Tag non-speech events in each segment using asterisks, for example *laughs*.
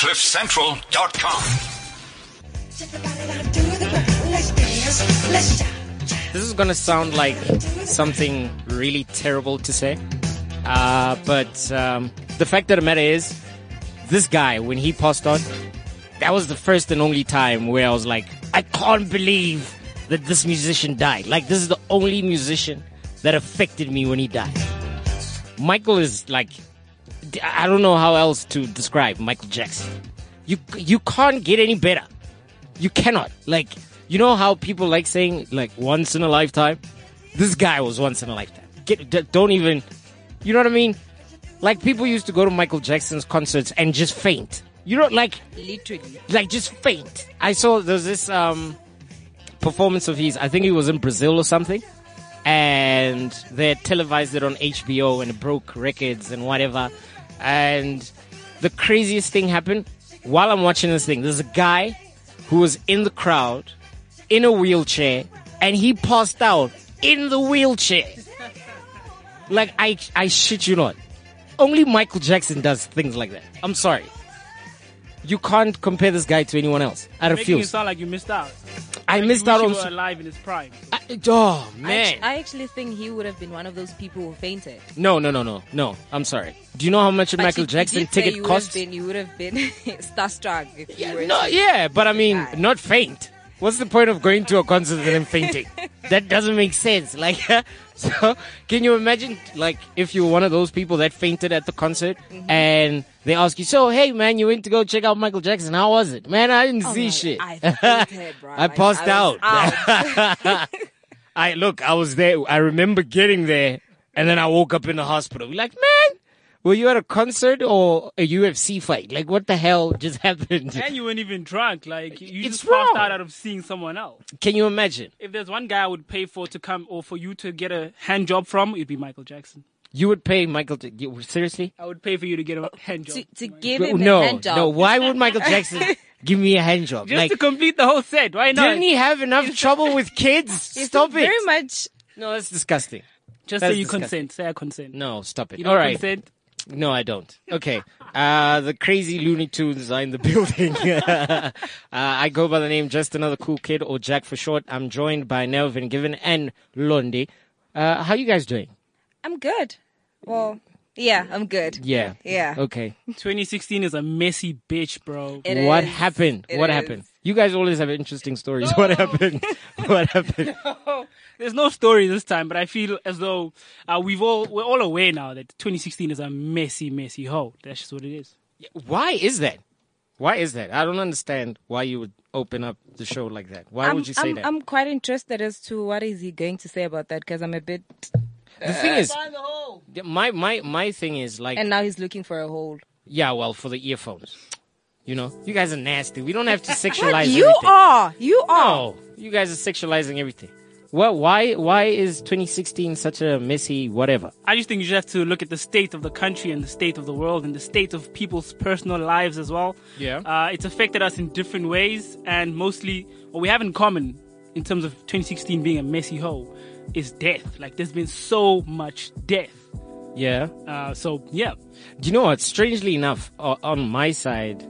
CliffCentral.com. This is gonna sound like something really terrible to say, uh, but um, the fact of the matter is, this guy when he passed on, that was the first and only time where I was like, I can't believe that this musician died. Like this is the only musician that affected me when he died. Michael is like, I don't know how else to describe Michael Jackson. You you can't get any better. You cannot. Like, you know how people like saying like once in a lifetime? This guy was once in a lifetime. Get, d- don't even, you know what I mean? Like people used to go to Michael Jackson's concerts and just faint. You know, like, Literally. like just faint. I saw there's this um performance of his. I think he was in Brazil or something, and they televised it on HBO and it broke records and whatever. And the craziest thing happened while I'm watching this thing. There's a guy who was in the crowd in a wheelchair, and he passed out in the wheelchair. Like I, I shit you not. Only Michael Jackson does things like that. I'm sorry. You can't compare this guy to anyone else. I refuse. Making it refuse. sound like you missed out. I Like, missed out on. you were alive in his prime. I, oh I, man! act- I actually think he would have been one of those people who fainted. no, no, no, no, no. I'm sorry. Do you know how much a Michael you- you Jackson did ticket you would have? Been, you would have been *laughs* starstruck if you were. No, to- yeah, but I mean, Die. not faint. What's the point of going to a concert and then fainting? *laughs* that doesn't make sense. Like, *laughs* *laughs* so can you imagine, like, if you were one of those people that fainted at the concert Mm-hmm. and they ask you, "So, hey, man, you went to go check out Michael Jackson? How was it, man? I didn't Oh see my- shit. I fainted, bro. *laughs* I passed I out. out. *laughs* I look, I was there. I remember getting there, and then I woke up in the hospital. Like, man, were you at a concert or a UFC fight? Like, what the hell just *laughs* happened? And you weren't even drunk. Like you It's just passed out out of seeing someone else. Can you imagine? If there's one guy I would pay for to come or for you to get a hand job from, it'd be Michael Jackson. You would pay Michael? To, you, seriously? I would pay for you to get a oh, hand job. to, to give him no, a hand job. no. Why would Michael *laughs* Jackson give me a hand job? Just like, to complete the whole set. Why not? didn't he have enough trouble with *laughs* kids? It's Stop it. Very much. No, that's disgusting. Just That's say you disgusting. consent. Say I consent. No, stop it. You All don't right. consent. No, I don't. Okay. Uh, the crazy Looney Tunes are in the *laughs* building. *laughs* uh, I go by the name Just Another Cool Kid or Jack for short. I'm joined by Nelvin Given and Londi. Uh, how you guys doing? I'm good. Well, yeah, I'm good. Yeah. Yeah. Okay. 2016 is a messy bitch, bro. It what is. happened? It what is. happened? You guys always have interesting stories. What happened? *laughs* what happened? There's no story this time, but I feel as though uh, we've all we're all aware now that 2016 is a messy, messy hole. That's just what it is. Why is that? Why is that? I don't understand why you would open up the show like that. Why I'm, would you say I'm, that? I'm quite interested as to what is he going to say about that because I'm a bit. the thing is, my my my thing is like, And now he's looking for a hole. yeah, well, for the earphones, you know, you guys are nasty. We don't have to *laughs* sexualize. you everything. are. You are. No, you guys are sexualizing everything. What? Why? Why is 2016 such a messy whatever? I just think you just have to look at the state of the country and the state of the world and the state of people's personal lives as well. Yeah. Uh, it's affected us in different ways, and mostly what we have in common in terms of 2016 being a messy hoe is death. Like, there's been so much death. Yeah. Uh, so, yeah. Do you know what? Strangely enough, on my side,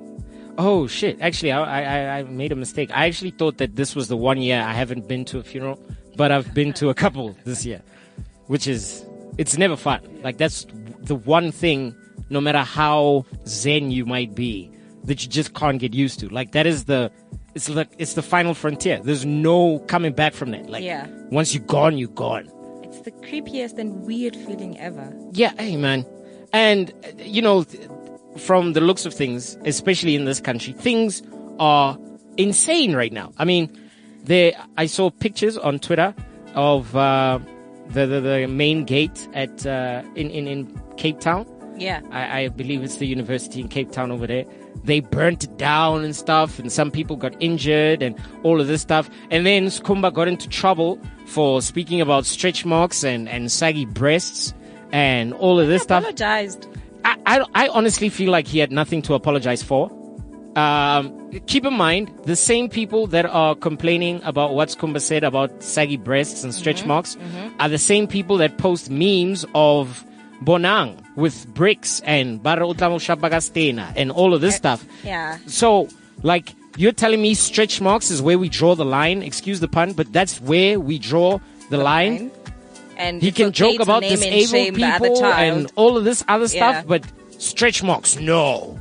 oh shit! Actually, I, I I made a mistake. I actually thought that this was the one year I haven't been to a funeral, but I've been to a couple this year, which is it's never fun. Like that's the one thing, no matter how zen you might be, that you just can't get used to. Like that is the it's like it's the final frontier. There's no coming back from that. Like Yeah. once you're gone, you're gone. It's the creepiest and weird feeling ever. Yeah, hey man. And you know, from the looks of things, especially in this country, things are insane right now. I mean, there I saw pictures on Twitter of uh, the, the the main gate at uh, in, in in Cape Town. Yeah. I, I believe it's the university in Cape Town over there. They burnt it down and stuff, and some people got injured and all of this stuff. And then Skhumba got into trouble for speaking about stretch marks and, and saggy breasts and all of this stuff. Apologized. I, I, I honestly feel like he had nothing to apologize for. Um, keep in mind, the same people that are complaining about what Skhumba said about saggy breasts and stretch marks are the same people that post memes of Bonang with bricks and and all of this stuff. Yeah. So, like, you're telling me stretch marks is where we draw the line. Excuse the pun, but that's where we draw the, line. And He can joke about disabled the people and all of this other Yeah. stuff, but stretch marks, no.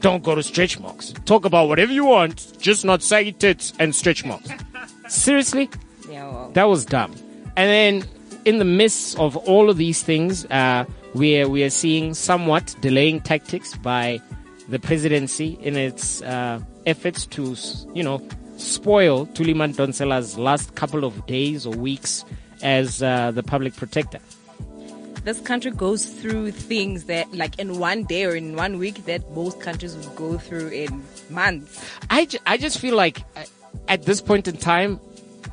Don't go to stretch marks. Talk about whatever you want, just not saggy tits and stretch marks. *laughs* Seriously? yeah, well, That was dumb. And then in the midst of all of these things, uh, we are, we are seeing somewhat delaying tactics by the presidency in its uh, efforts to, you know, spoil Thuli Madonsela's last couple of days or weeks as uh, the public protector. This country goes through things that, like, in one day or in one week, that most countries would go through in months. I, ju- I just feel like uh, at this point in time,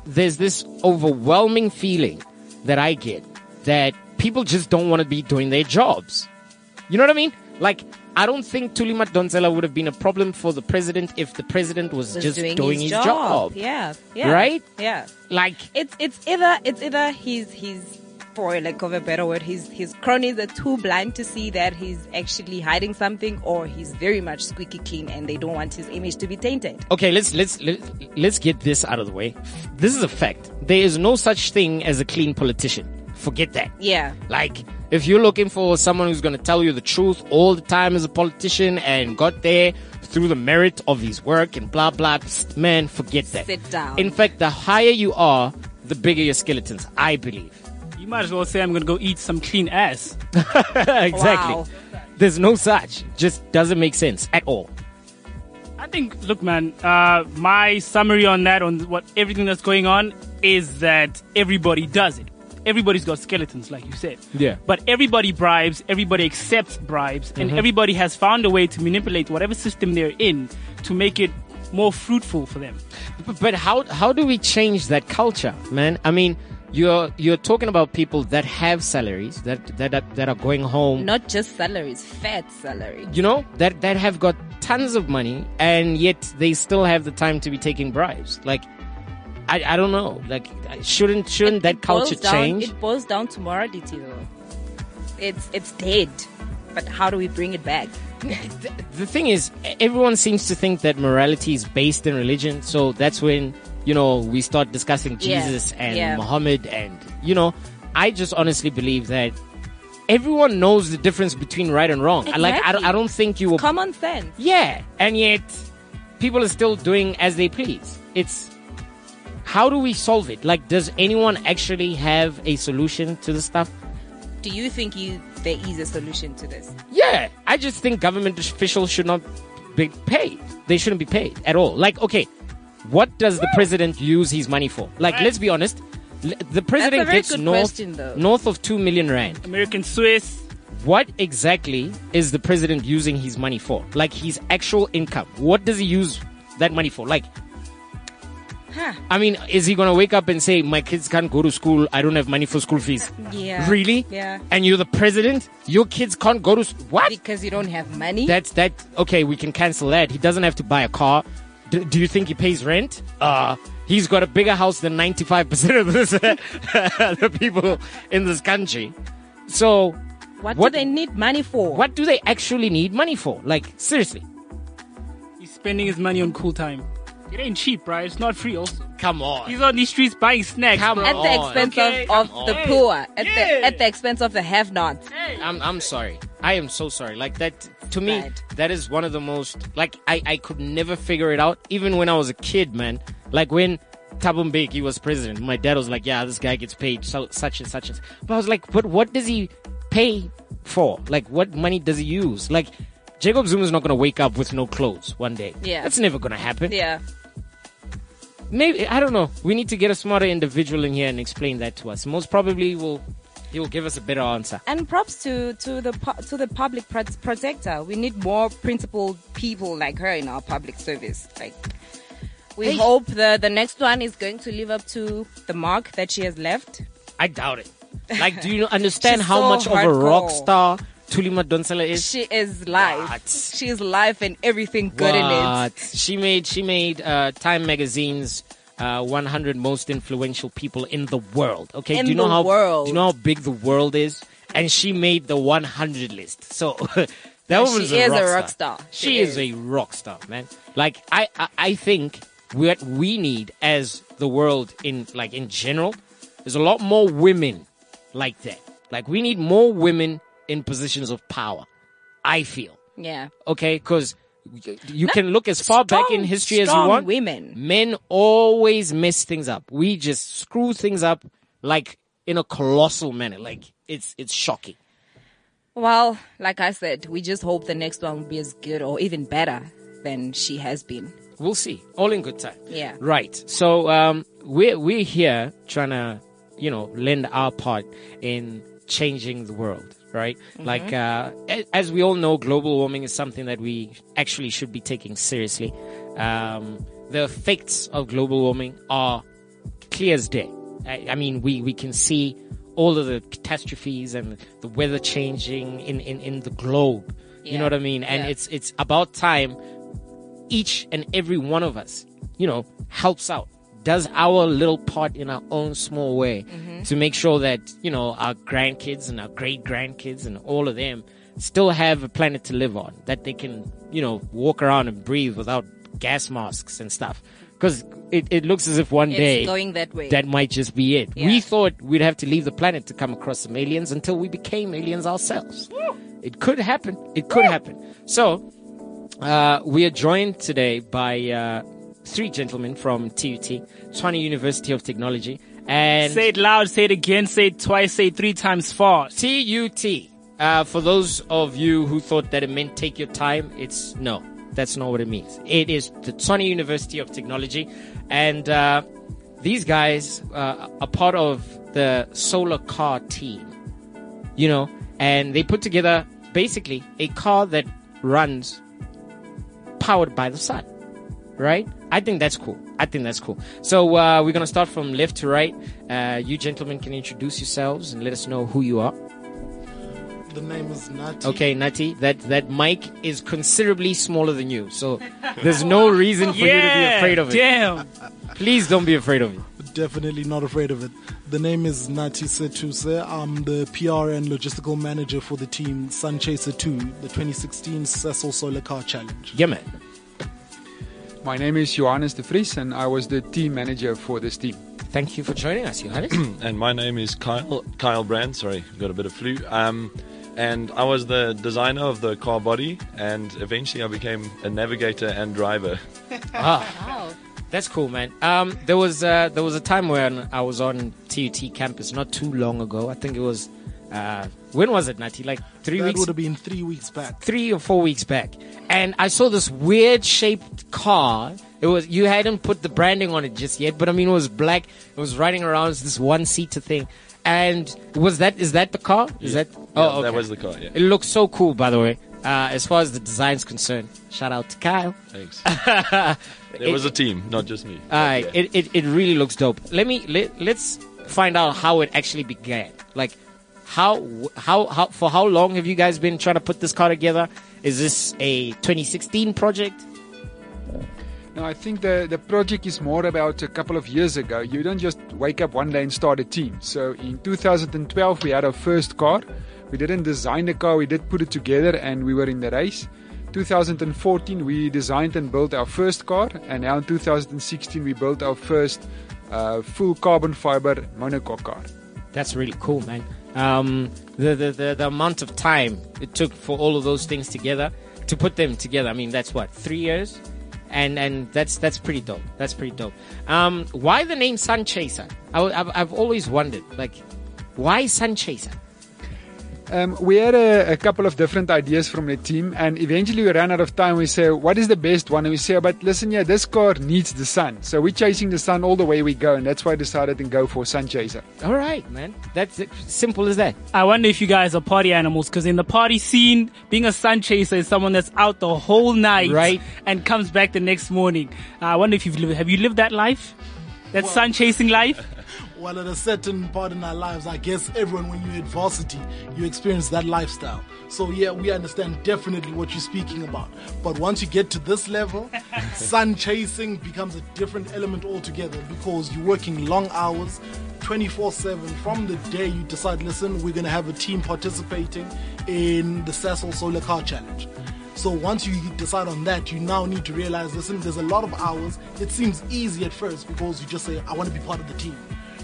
there's this overwhelming feeling that I get that people just don't want to be doing their jobs. You know what I mean? Like, I don't think Thuli Madonsela would have been a problem for the president if the president was, Was just doing, his, job. job. Yeah, yeah, Right? Yeah. Like, It's it's either it's either he's he's for lack of a better word, his his cronies are too blind to see that he's actually hiding something, or he's very much squeaky clean and they don't want his image to be tainted. okay, let's let's let, let's get this out of the way. This is a fact. There is no such thing as a clean politician. Forget that. Yeah. Like, if you're looking for someone who's going to tell you the truth all the time as a politician and got there through the merit of his work and blah blah, psst, man, forget that. Sit down. In fact, the higher you are, the bigger your skeletons. I believe. You might as well say I'm gonna go eat some clean ass. *laughs* exactly. Wow. There's no such. Just doesn't make sense at all. I think, look, man, uh, my summary on that, on what everything that's going on, is that everybody does it. Everybody's got skeletons, like you said. Yeah. But everybody bribes, everybody accepts bribes, and everybody has found a way to manipulate whatever system they're in to make it more fruitful for them. But, but how how do we change that culture, man? I mean, you're you're talking about people that have salaries that that are, that are going home. Not just salaries, fat salary. you know that that have got tons of money and yet they still have the time to be taking bribes like i, I don't know like shouldn't shouldn't that It culture down- change It boils down to morality, though. It's it's dead, but how do we bring it back? *laughs* the thing is everyone seems to think that morality is based in religion so that's when you know we start discussing Yeah, jesus and yeah. muhammad and you know i just honestly believe that everyone knows the difference between right and wrong I like I, don't- I don't think you will Common sense. Yeah, and yet people are still doing as they please. It's how do we solve it? Like, does anyone actually have a solution to the stuff? Do you think you there is a solution to this? Yeah, I just think government officials should not be paid. They shouldn't be paid at all. Like, okay, what does the president use his money for? Like, let's be honest. The president gets north, question, north of two million rand. American Swiss, What exactly is the president using his money for? Like his actual income. What does he use that money for? Like, Huh. I mean, is he gonna wake up and say, "My kids can't go to school. I don't have money for school fees"? Yeah. Really? Yeah. And you're the president. Your kids can't go to what? Because you don't have money. That's that. Okay, we can cancel that. He doesn't have to buy a car. Do, do you think he pays rent? Uh, he's got a bigger house than 95% of this, *laughs* the people in this country. So, what, what- do they need money for? what do they actually need money for? Like, seriously. he's spending his money on cool time. It ain't cheap, right? It's not free. Also, Come on. he's on these streets buying snacks. Come bro. At the expense Okay, of, of the on. poor, at Yeah. the at the expense of the have-nots. I'm I'm sorry. I am so sorry. Like that to me, Bad. that is one of the most like I I could never figure it out. Even when I was a kid, man. Like when Thabo Mbeki was president, my dad was like, "Yeah, this guy gets paid so, such and such." And, but I was like, "But what does he pay for? Like, what money does he use? Like." Jacob Zuma is not gonna wake up with no clothes one day. Yeah. That's never gonna happen. Yeah. Maybe I don't know. We need to get a smarter individual in here and explain that to us. Most probably will he will give us a better answer. And props to to the to the public protector. We need more principled people like her in our public service. Like we Hey. hope the the next one is going to live up to the mark that she has left. I doubt it. Like, do you *laughs* understand how so much of a rock star Thuli Madonsela is? She is life. What? She is life and everything good in it. She made she made uh, Time Magazine's uh, 100 most influential people in the world. Okay, In do you know how world. do you know how big the world is? and she made the 100 list. So *laughs* that woman's she a is rock a star. rock star. She, She is. is. a rock star, man. Like I, I, I think what we need as the world in like in general there's a lot more women like that. Like we need more women in positions of power. I feel Yeah. okay because you can look as far back in history as you strong want. women. Men always mess things up. We just screw things up like in a colossal manner. Like it's it's shocking. Well, like I said, we just hope the next one will be as good or even better than she has been. We'll see. All in good time. Yeah. Right. So um, we're we're here trying to you know lend our part in changing the world. Right. Like uh, as we all know, global warming is something that we actually should be taking seriously. Um, the effects of global warming are clear as day. I, I mean, we, we can see all of the catastrophes and the weather changing in, in, in the globe. You know what I mean? And Yeah. it's it's about time each and every one of us, you know, helps out, does our little part in our own small way to make sure that, you know, our grandkids and our great grandkids and all of them still have a planet to live on, that they can, you know, walk around and breathe without gas masks and stuff. Because it, it looks as if one It's day going that way. that might just be it. Yeah. We thought we'd have to leave the planet to come across some aliens until we became aliens ourselves. It could happen. It could happen. So, uh, we are joined today by uh, three gentlemen from TUT, Tshwane University of Technology, and Say it loud, say it again, say it twice, say it three times fast. TUT. Uh, for those of you who thought that it meant take your time, it's no, that's not what it means. It is the Tshwane University of Technology, and uh, these guys uh, are part of the solar car team. You know, and they put together basically a car that runs powered by the sun. Right? I think that's cool. I think that's cool. So uh, we're gonna start from left to right. Uh, you gentlemen can introduce yourselves and let us know who you are. The name is Nati. Okay, Nati, that that mic is considerably smaller than you, so there's no reason for you to be afraid of it. damn. Please don't be afraid of it. Definitely not afraid of it. The name is Nati Setuse. I'm the PR and logistical manager for the team Sun Chaser 2, the 2016 Sasol Solar Car Challenge. Yeah, man. My name is Johannes de Vries and I was the team manager for this team. Thank you for joining us, Johannes. *clears throat* and my name is Kyle Kyle Brand. Sorry, got a bit of flu. Um, and I was the designer of the car body, and eventually I became a navigator and driver. *laughs* ah, Wow. that's cool, man. Um, there was uh, there was a time when I was on TUT campus not too long ago. I think it was uh, when was it, Nati? Like three That weeks would have been three weeks back. three or four weeks back, and I saw this weird shaped car. It was you hadn't put the branding on it just yet, but I mean it was black. It was riding around it's this one seater thing, and was that is that the car? Is Yeah. that Yeah, oh okay. that was the car. Yeah, It looks so cool, by the way. Uh, as far as the design's concerned, shout out to Kyle. thanks. *laughs* It- There was a team, not just me. All right, Yeah. it, it, it really looks dope. Let me let, let's find out how it actually began. Like how how how for how long have you guys been trying to put this car together? Is this a 2016 project? Now, I think the, the project is more about a couple of years ago. You don't just wake up one day and start a team. So in 2012, we had our first car. We didn't design the car, we did put it together and we were in the race. 2014, we designed and built our first car. And now in 2016, we built our first uh, full carbon fiber monocoque car. That's really cool, man. Um, the, the, the, the amount of time it took for all of those things together to put them together. I mean, that's what three years, and and that's that's pretty dope. That's pretty dope. Um, why the name Sun Chaser? I, have I've always wondered, like, why Sun Chaser? Um, we had a, a couple of different ideas from the team, and eventually we ran out of time. We said, "What is the best one?" And we say, "But listen, yeah, this car needs the sun, so we're chasing the sun all the way we go, and that's why I decided to go for Sun Chaser." All right, man. That's it. simple as that. I wonder if you guys are party animals because in the party scene, being a sun chaser is someone that's out the whole night Right. and comes back the next morning. I wonder if you've lived, have you lived that life? That sun chasing life? Well, at a certain part in our lives, I guess everyone, when you're at varsity, you experience that lifestyle. So, yeah, we understand definitely what you're speaking about. But once you get to this level, *laughs* sun chasing becomes a different element altogether because you're working long hours, 24 7 from the day you decide, listen, we're going to have a team participating in the Sasol Solar Car Challenge. So once you decide on that, you now need to realize, listen, there's a lot of hours. It seems easy at first because you just say, I want to be part of the team.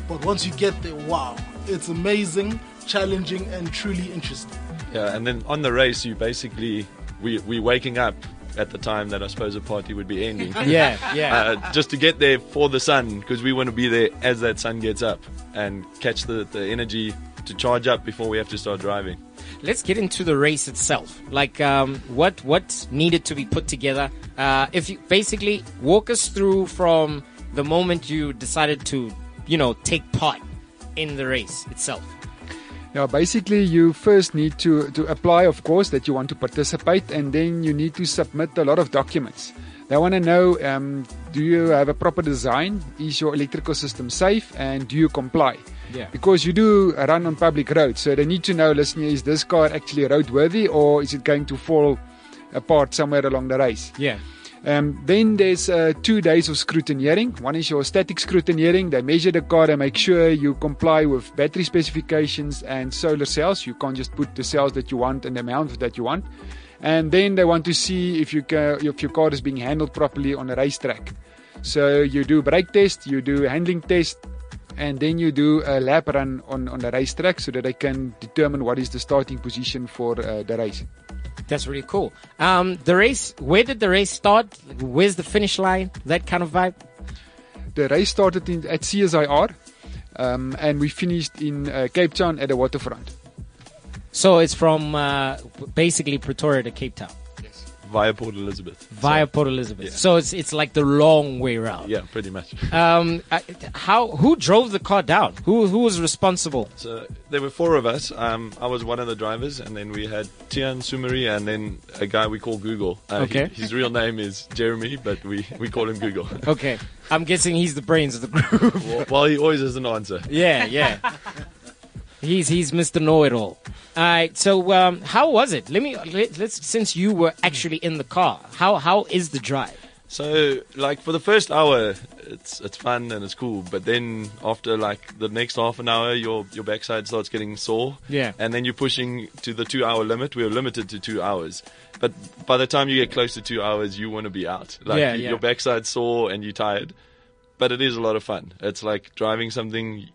But once you get there, wow, it's amazing, challenging, and truly interesting. Yeah, and then on the race, you basically we we waking up at the time that I suppose a party would be ending. *laughs* Yeah, yeah. Uh, just to get there for the sun because we want to be there as that sun gets up and catch the, the energy to charge up before we have to start driving. Let's get into the race itself. Like, um, what what needed to be put together? Uh, if you basically walk us through from the moment you decided to, you know, take part in the race itself. Now, basically, you first need to, to apply, of course, that you want to participate, and then you need to submit a lot of documents. They want to know um, do you have a proper design? Is your electrical system safe? And do you comply? Yeah. Because you do run on public roads, so they need to know listen, is this car actually roadworthy or is it going to fall apart somewhere along the race? Yeah. Um, then there's uh, two days of scrutineering. One is your static scrutineering. They measure the car and make sure you comply with battery specifications and solar cells. You can't just put the cells that you want and the amount that you want. And then they want to see if, you if your car is being handled properly on a racetrack. So you do brake test, you do handling test, and then you do a lap run on, on the racetrack so that they can determine what is the starting position for uh, the race. That's really cool. Um, the race, where did the race start? Where's the finish line? That kind of vibe? The race started in, at CSIR, um, and we finished in uh, Cape Town at the waterfront. So it's from uh, basically Pretoria to Cape Town Via Port Elizabeth. via So, Port Elizabeth. yeah. So it's it's like the long way round. yeah, pretty much. Um, how who drove the car down? Who who was responsible? So there were four of us. Um, I was one of the drivers, and then we had Tian Sumari, and then a guy we call Google. Uh, he- Okay. his real name is Jeremy, but we, we call him Google. *laughs* Okay, I'm guessing he's the brains of the group. well, well, he always has an answer. yeah, yeah. *laughs* He's he's Mr. Know It All. All right. So um, how was it? Let me let, let's since you were actually in the car. How how is the drive? So, like for the first hour, it's it's fun and it's cool. But then after like the next half an hour, your your backside starts getting sore. Yeah. And then you're pushing to the two hour limit. We are limited to two hours. But by the time you get close to two hours, you want to be out. Like Yeah, you- yeah. your backside sore and you're tired. But it is a lot of fun. It's like driving something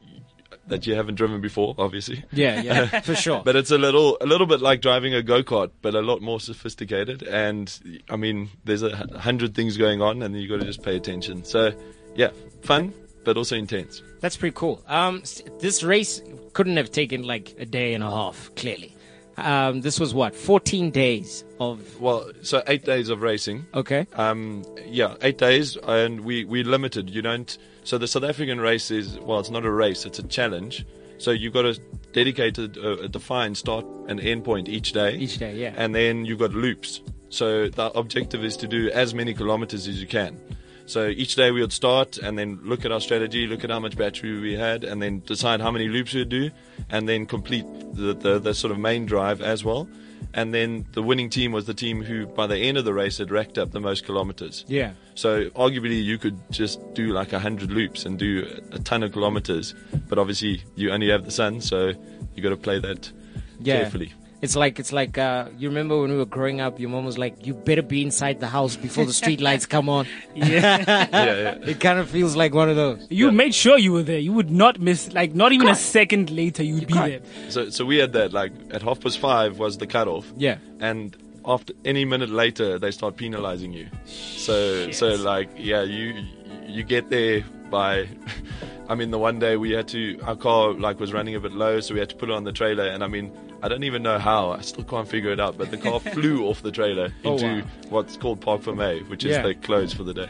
that you haven't driven before, obviously. Yeah, yeah, *laughs* for sure. But it's a little, a little bit like driving a go kart, but a lot more sophisticated. And I mean, there's a hundred things going on, and you got to just pay attention. So, yeah, fun, but also intense. That's pretty cool. Um, this race couldn't have taken like a day and a half. Clearly, um, this was what 14 days of. Well, so eight days of racing. Okay. Um, yeah, eight days, and we we limited. You don't. So the South African race is well, it's not a race; it's a challenge. So you've got a dedicated, uh, a defined start and end point each day. Each day, yeah. And then you've got loops. So the objective is to do as many kilometers as you can. So each day we would start and then look at our strategy, look at how much battery we had, and then decide how many loops we would do, and then complete the, the, the sort of main drive as well. And then the winning team was the team who, by the end of the race, had racked up the most kilometers. Yeah. So arguably, you could just do like a hundred loops and do a ton of kilometers, but obviously you only have the sun, so you got to play that Yeah. carefully. It's like it's like uh, you remember when we were growing up. Your mom was like, "You better be inside the house before the street lights come on." *laughs* Yeah. *laughs* yeah, yeah. It kind of feels like one of those. You made sure you were there. You would not miss, like, not even a second later, you would be can't. there. So, so we had that like at half past five was the cutoff. Yeah. And after any minute later, they start penalizing you. So, so like, yeah, you you get there by. *laughs* I mean, the one day we had to, our car like was running a bit low, so we had to put it on the trailer. And I mean, I don't even know how. I still can't figure it out. But the car *laughs* flew off the trailer Oh, into wow. what's called parc fermé, which is Yeah. the close for the day.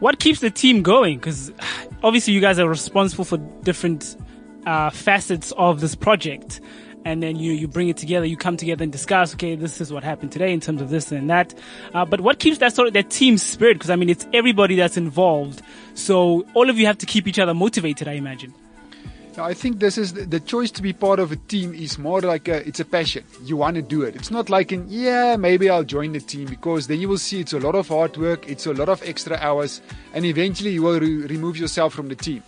What keeps the team going? Because *sighs* obviously you guys are responsible for different uh, facets of this project. And then you, you bring it together, you come together and discuss, okay, this is what happened today in terms of this and that. Uh, but what keeps that sort of, that team spirit? Because I mean, it's everybody that's involved. So all of you have to keep each other motivated, I imagine. I think this is the, choice to be part of a team is more like a, it's a passion. You want to do it. It's not like in yeah maybe I'll join the team because then you will see it's a lot of hard work, it's a lot of extra hours, and eventually you will re- remove yourself from the team.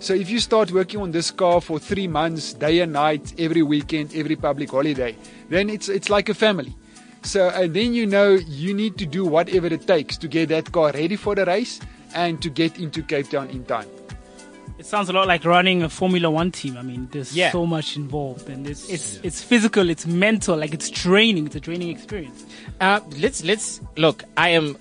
So if you start working on this car for three months, day and night, every weekend, every public holiday, then it's it's like a family. So and then you know you need to do whatever it takes to get that car ready for the race and to get into Cape Town in time. It sounds a lot like running a Formula One team. I mean, there's Yeah. so much involved, and it's it's it's physical, it's mental, like it's training. It's a training experience. Uh, let's let's look. I am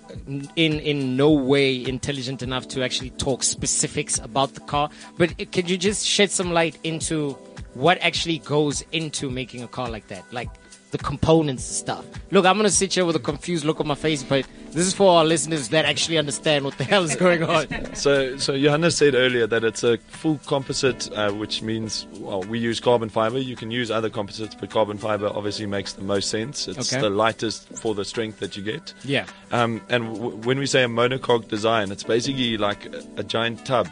in in no way intelligent enough to actually talk specifics about the car, but could you just shed some light into what actually goes into making a car like that, like the components and stuff? Look, I'm gonna sit here with a confused look on my face, but this is for our listeners that actually understand what the hell is going on. *laughs* So, so Johannes said earlier that it's a full composite, uh, which means well, we use carbon fiber. You can use other composites, but carbon fiber obviously makes the most sense. It's Okay. the lightest for the strength that you get. Yeah. Um, and w- when we say a monocoque design, it's basically like a, a giant tub.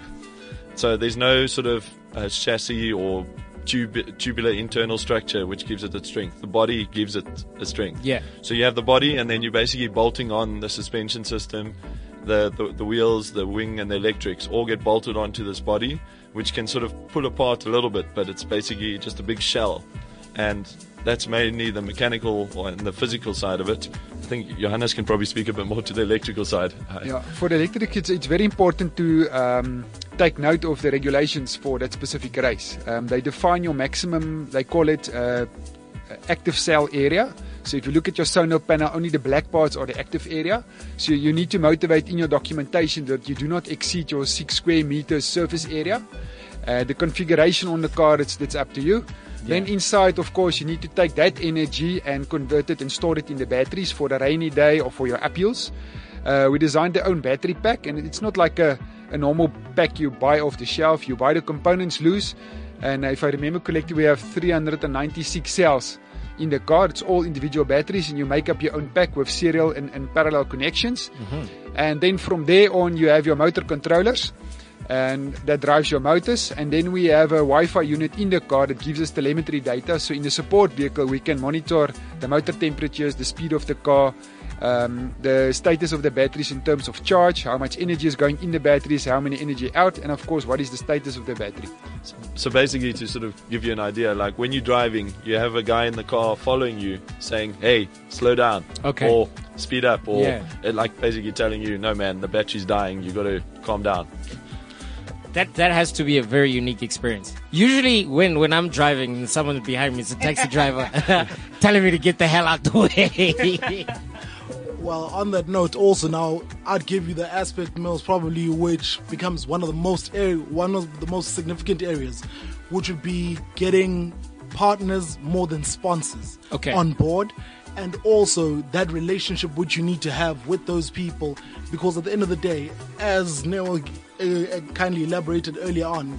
So there's no sort of uh, chassis or tube- tubular internal structure which gives it its strength. The body gives it a strength. Yeah. So you have the body, and then you're basically bolting on the suspension system, the, the the wheels, the wing, and the electrics all get bolted onto this body, which can sort of pull apart a little bit, but it's basically just a big shell, and that's mainly the mechanical and the physical side of it. I think Johannes can probably speak a bit more to the electrical side. Yeah, for the electric, it's, it's very important to um, take note of the regulations for that specific race. Um, they define your maximum, they call it uh, active cell area. So if you look at your solar panel, only the black parts are the active area. So you need to motivate in your documentation that you do not exceed your six square meters surface area. Uh, the configuration on the car, it's, it's up to you. Then inside, of course, you need to take that energy and convert it and store it in the batteries for the rainy day or for your uphills. Uh, we designed our own battery pack, and it's not like a, a normal pack you buy off the shelf. You buy the components loose, and if I remember correctly, we have 396 cells in the car. It's all individual batteries, and you make up your own pack with serial and, and parallel connections. And then from there on, you have your motor controllers and that drives your motors. And then we have a Wi-Fi unit in the car that gives us telemetry data. So in the support vehicle, we can monitor the motor temperatures, the speed of the car, um, the status of the batteries in terms of charge, how much energy is going in the batteries, how many energy out, and of course, what is the status of the battery. So basically, to sort of give you an idea, like when you're driving, you have a guy in the car following you, saying, "Hey, slow down," Okay. or "Speed up," or Yeah. like basically telling you, "No, man, the battery's dying. You got to calm down." That that has to be a very unique experience. Usually, when when I'm driving and someone behind me is a taxi driver *laughs* telling me to get the hell out the way. *laughs* Well, on that note, also now I'd give you the aspect most probably which becomes one of the most area, one of the most significant areas, which would be getting partners more than sponsors Okay. on board, and also that relationship which you need to have with those people, because at the end of the day, as Neil uh, kindly elaborated earlier on,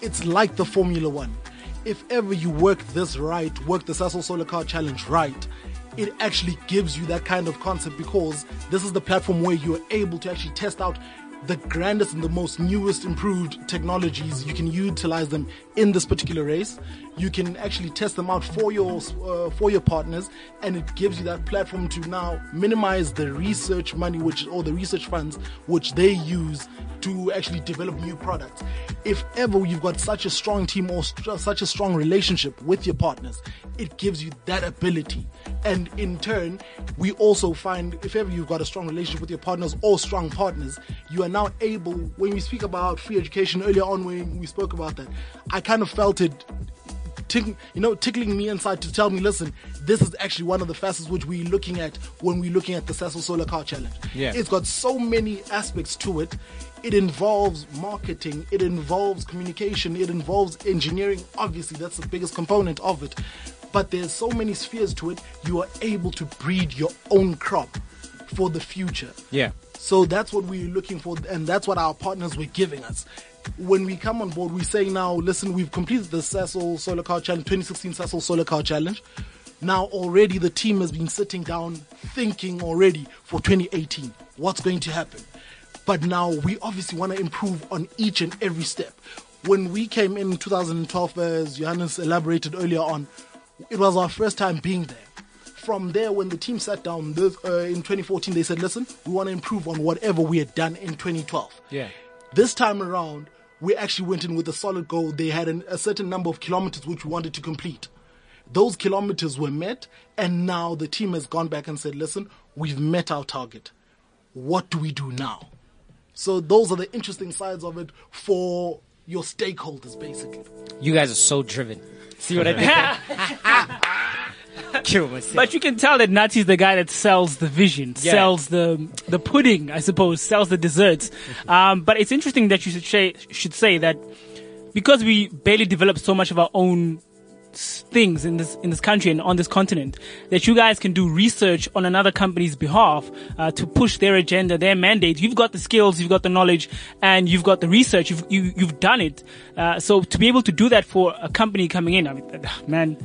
it's like the Formula One. If ever you work this right, work the Sasol Solar Car Challenge right, it actually gives you that kind of concept because this is the platform where you are able to actually test out the grandest and the most newest improved technologies you can utilize them in this particular race you can actually test them out for your uh, for your partners and it gives you that platform to now minimize the research money which or the research funds which they use to actually develop new products. If ever you've got such a strong team or st- such a strong relationship with your partners it gives you that ability. And in turn we also find if ever you've got a strong relationship with your partners or strong partners you are now able when we speak about free education earlier on when we spoke about that i kind of felt it tick, you know, tickling me inside to tell me, listen, this is actually one of the facets which we're looking at when we're looking at the Sasol Solar Car Challenge. Yeah. It's got so many aspects to it. It involves marketing, it involves communication, it involves engineering. Obviously, that's the biggest component of it. But there's so many spheres to it, you are able to breed your own crop for the future. yeah. So that's what we're looking for, and that's what our partners were giving us. When we come on board, we say now, listen, we've completed the Sasol Solar Car Challenge, 2016 Sasol Solar Car Challenge. Now already the team has been sitting down thinking already for 2018, what's going to happen. But now we obviously want to improve on each and every step. When we came in 2012, as Johannes elaborated earlier on, it was our first time being there from there, when the team sat down this, uh, in 2014, they said, listen, we want to improve on whatever we had done in 2012. Yeah. This time around, we actually went in with a solid goal. They had an, a certain number of kilometers which we wanted to complete. Those kilometers were met, and now the team has gone back and said, listen, we've met our target. What do we do now? So those are the interesting sides of it for your stakeholders, basically. You guys are so driven. See what I did there? *laughs* Kill myself. But you can tell that Nati's the guy that sells the vision, Yeah. sells the the pudding, I suppose, sells the desserts. Um, but it's interesting that you should say, should say that because we barely develop so much of our own things in this in this country and on this continent, that you guys can do research on another company's behalf uh, to push their agenda, their mandate. You've got the skills, you've got the knowledge, and you've got the research. You've you, you've done it. Uh, so to be able to do that for a company coming in, I mean, *sighs* man.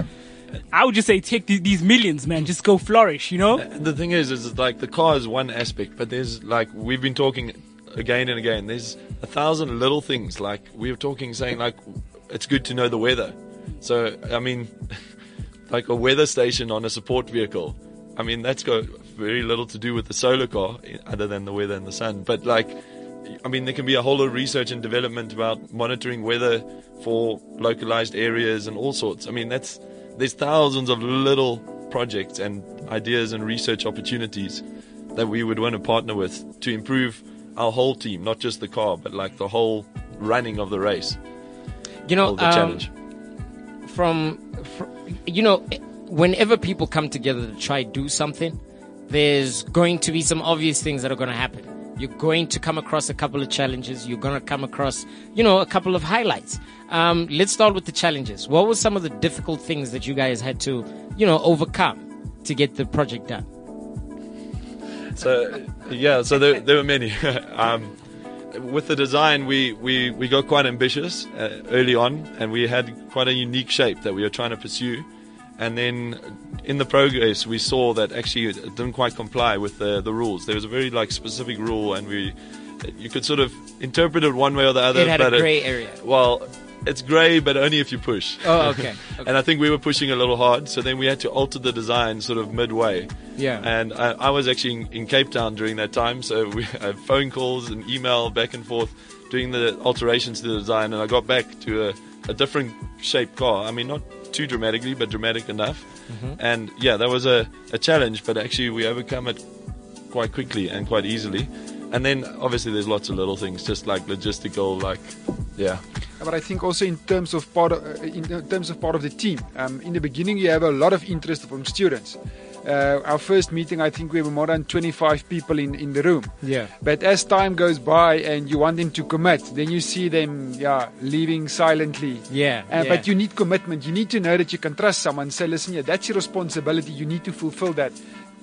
I would just say take the, these millions, man. Just go flourish, you know? The thing is, is like the car is one aspect, but there's like we've been talking again and again. There's a thousand little things. Like we were talking, saying like it's good to know the weather. So I mean, *laughs* like a weather station on a support vehicle. I mean, that's got very little to do with the solar car, other than the weather and the sun. But like, I mean, there can be a whole lot of research and development about monitoring weather for localized areas and all sorts. I mean, that's there's thousands of little projects and ideas and research opportunities that we would want to partner with to improve our whole team, not just the car, but like the whole running of the race, you know, the um, challenge. from, fr you know, whenever people come together to try do something, there's going to be some obvious things that are going to happen. You're going to come across a couple of challenges. You're going to come across, you know, a couple of highlights. Um, let's start with the challenges. What were some of the difficult things that you guys had to, you know, overcome to get the project done? So yeah, so there, there were many. *laughs* um, with the design, we, we, we got quite ambitious uh, early on, and we had quite a unique shape that we were trying to pursue. And then in the progress, we saw that actually it didn't quite comply with the, the rules. There was a very like specific rule, and we you could sort of interpret it one way or the other. It had a but gray area. Well, it's grey, but only if you push. Oh, okay. *laughs* okay. And I think we were pushing a little hard, so then we had to alter the design sort of midway. Yeah. And I, I was actually in, in Cape Town during that time, so *laughs* we had phone calls and email back and forth doing the alterations to the design, and I got back to a, a different shaped car. I mean, not too dramatically, but dramatic enough. And yeah, that was a, a challenge, but actually we overcome it quite quickly and quite easily. And then obviously there's lots of little things, just like logistical, like yeah. But I think also in terms of part of, uh, in terms of part of the team, um, in the beginning you have a lot of interest from students. Uh, our first meeting, I think we were more than 25 people in, in the room. Yeah. But as time goes by and you want them to commit, then you see them, yeah, leaving silently. Yeah, Uh, yeah. But you need commitment. You need to know that you can trust someone. Say, listen, yeah, that's your responsibility. You need to fulfill that.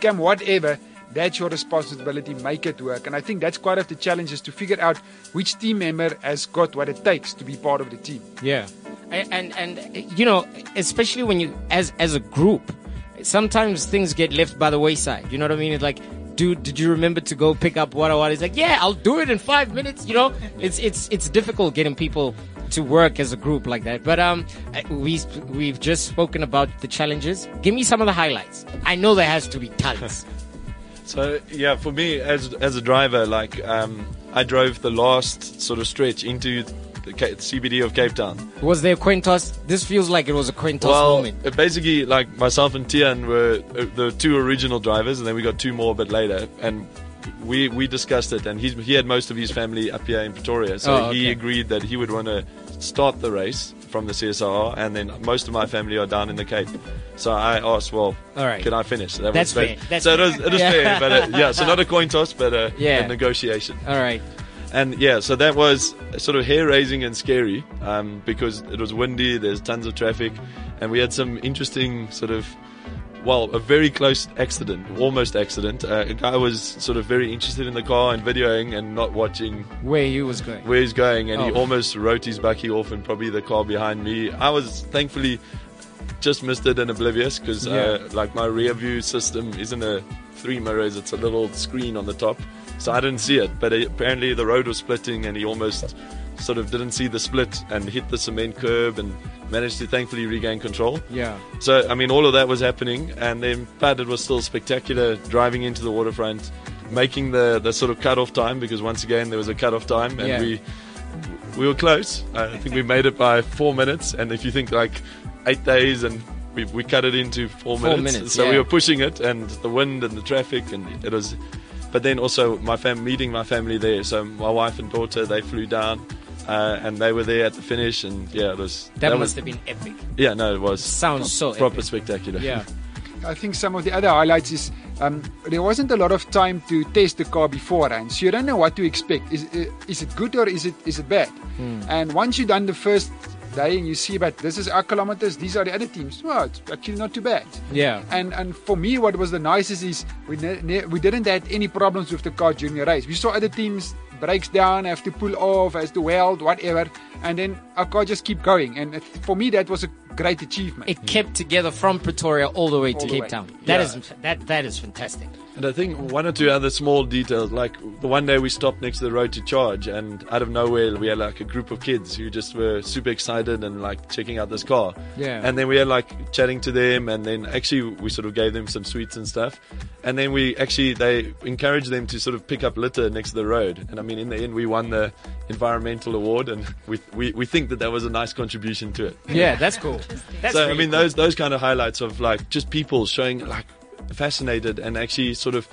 Come whatever, that's your responsibility. Make it work. And I think that's quite of the challenge is to figure out which team member has got what it takes to be part of the team. Yeah, and, and and you know, especially when you as as a group, sometimes things get left by the wayside. You know what I mean? It's like, dude, did you remember to go pick up what I want? He's like, yeah, I'll do it in five minutes. You know, *laughs* it's it's it's difficult getting people to work as a group like that. But um, we we've just spoken about the challenges. Give me some of the highlights. I know there has to be tons. *laughs* So yeah, for me as as a driver, like um, I drove the last sort of stretch into the Ca- CBD of Cape Town. was there a coin toss? This feels like it was a coin toss well, moment. uh, basically, like myself and Tian were uh, the two original drivers, and then we got two more a bit later, and we we discussed it, and he's, he had most of his family up here in Pretoria, so Oh, he agreed that he would want to start the race from the CSR, and then most of my family are down in the Cape. So I asked, well, All right. can I finish? That That's was, fair. That's so fair. it was, it was Yeah. fair, but uh, yeah, so *laughs* not a coin toss, but a, Yeah. a negotiation. All right. And yeah, so that was sort of hair raising and scary um, because it was windy, there's tons of traffic, and we had some interesting sort of, well, a very close accident, almost accident. Uh, a guy was sort of very interested in the car and videoing and not watching Where he was going. where he's going, and he Oh. almost wrote his bucky off and probably the car behind me. I was thankfully just missed it and oblivious because uh, like my rear view system isn't a three mirrors; it's a little screen on the top, so I didn't see it. But apparently the road was splitting, and he almost sort of didn't see the split and hit the cement curb and managed to thankfully regain control. Yeah. So I mean, all of that was happening, and then but it was still spectacular driving into the waterfront, making the the sort of cut off time because once again there was a cut off time, and Yeah. we we were close. I think we made it by four minutes. And if you think like eight days and we, we cut it into four, Four minutes. minutes, so yeah. we were pushing it and the wind and the traffic and it was. But then also my fam meeting my family there. So my wife and daughter they flew down. Uh, and they were there at the finish, and yeah, it was That, was must have been epic. yeah, no, it was Sounds so proper epic. spectacular. Yeah. *laughs* I think some of the other highlights is um, there wasn't a lot of time to test the car beforehand, so you don't know what to expect. Is is it good or is it is it bad? Hmm. And once you've done the first day and you see, but this is our kilometers, these are the other teams. Well, it's actually not too bad. Yeah. And and for me, what was the nicest is we ne- we didn't have any problems with the car during the race. We saw other teams breaks down, have to pull off, has to weld, whatever, and then our car just keep going. And it- for me, that was a great achievement. It kept together from Pretoria all the way to the Cape way. Town. That Yeah. is that that is fantastic. And I think one or two other small details, like the one day we stopped next to the road to charge, and out of nowhere we had like a group of kids who just were super excited and like checking out this car. Yeah. And then we had like chatting to them, and then actually we sort of gave them some sweets and stuff, and then we actually they encouraged them to sort of pick up litter next to the road. And I mean, in the end, we won the environmental award, and *laughs* we we, we think that that was a nice contribution to it. Yeah, that's cool. That's so really I mean, cool. those those kind of highlights of like just people showing like fascinated and actually sort of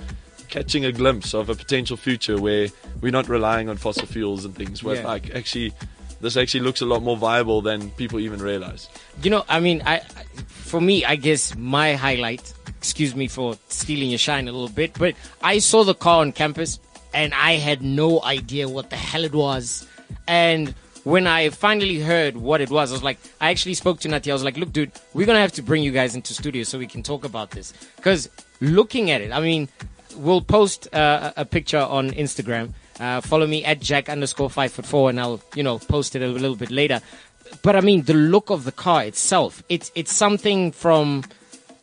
catching a glimpse of a potential future where we're not relying on fossil fuels and things. Where Yeah. like actually, this actually looks a lot more viable than people even realize. You know, I mean, I, I for me, I guess my highlight. Excuse me for stealing your shine a little bit, but I saw the car on campus and I had no idea what the hell it was. And when I finally heard what it was, I was like, I actually spoke to Nati. I was like, look, dude, we're gonna have to bring you guys into studio so we can talk about this. Because looking at it, I mean, we'll post uh, a a picture on Instagram. Uh, follow me at Jack underscore five foot four, and I'll you know post it a little bit later. But I mean, the look of the car itself, it's it's something from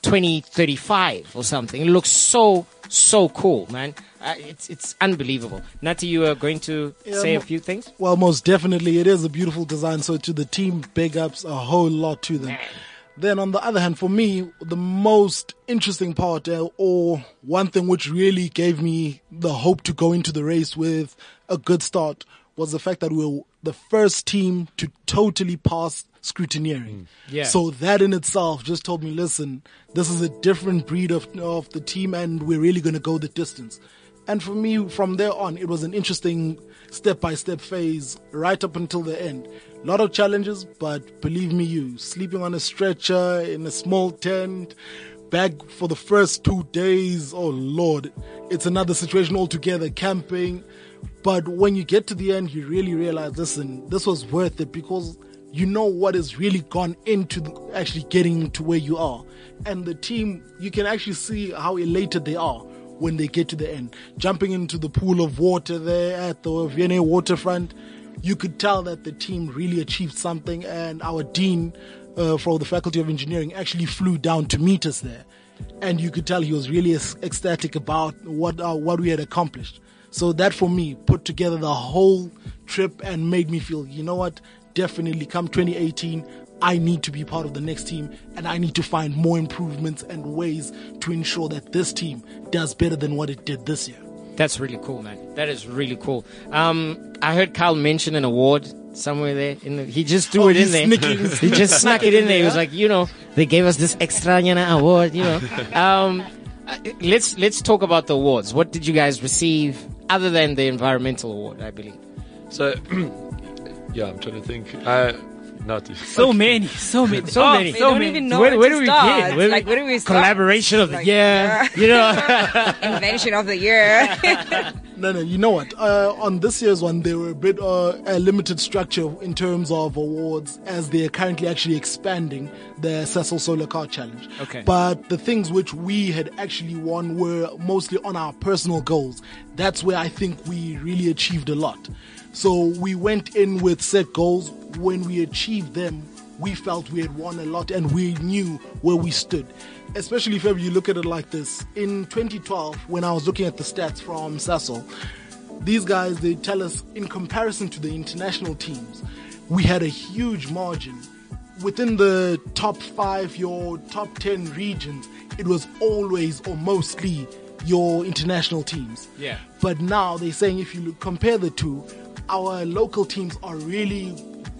2035 or something. It looks so so cool, man. Uh, it's it's unbelievable. Nati, you are going to Yeah, say a few things. Well, most definitely, it is a beautiful design. So to the team, big ups a whole lot to them. Then on the other hand, for me, the most interesting part, uh, or one thing which really gave me the hope to go into the race with a good start, was the fact that we were the first team to totally pass scrutineering. Yeah. So that in itself just told me, listen, this is a different breed of of the team, and we're really going to go the distance. And for me, from there on, it was an interesting step by step phase right up until the end. A lot of challenges, but believe me, you sleeping on a stretcher in a small tent, bag for the first two days. Oh Lord, it's another situation altogether. Camping, but when you get to the end, you really realize, listen, this was worth it because you know what has really gone into actually getting to where you are. And the team, you can actually see how elated they are when they get to the end. Jumping into the pool of water there at the V&A waterfront, you could tell that the team really achieved something. And our dean uh, for the Faculty of Engineering actually flew down to meet us there. And you could tell he was really ecstatic about what uh, what we had accomplished. So that for me put together the whole trip and made me feel, you know what, definitely come 2018, I need to be part of the next team and I need to find more improvements and ways to ensure that this team does better than what it did this year. That's really cool, man. That is really cool. Um, I heard Carl mention an award somewhere there. In the, he just threw Oh, it in there. sneaking- *laughs* he just snuck it in there. He was like, you know, they gave us this extra Yana award. You know, *laughs* um, uh, let's let's talk about the awards. What did you guys receive other than the environmental award? I believe. So, *clears throat* yeah, I'm trying to think. Uh, not So many, so many, *laughs* So Oh, many. So don't many. even know where, where where do we start. begin? Where Like, we- where do we start? Collaboration of the Like, year. yeah. *laughs* You know. *laughs* Invention of the year. No, no, you know what? Uh, on this year's one, they were a bit uh, a limited structure in terms of awards, as they are currently actually expanding the Sasol Solar Car Challenge. Okay. But the things which we had actually won were mostly on our personal goals. That's where I think we really achieved a lot. So we went in with set goals. When we achieved them, we felt we had won a lot and we knew where we stood. Especially if ever you look at it like this. In 2012, when I was looking at the stats from Sasol, these guys they tell us in comparison to the international teams, we had a huge margin. Within the top five, your top 10 regions, it was always or mostly your international teams. Yeah. But now they're saying if you look, compare the two, our local teams are really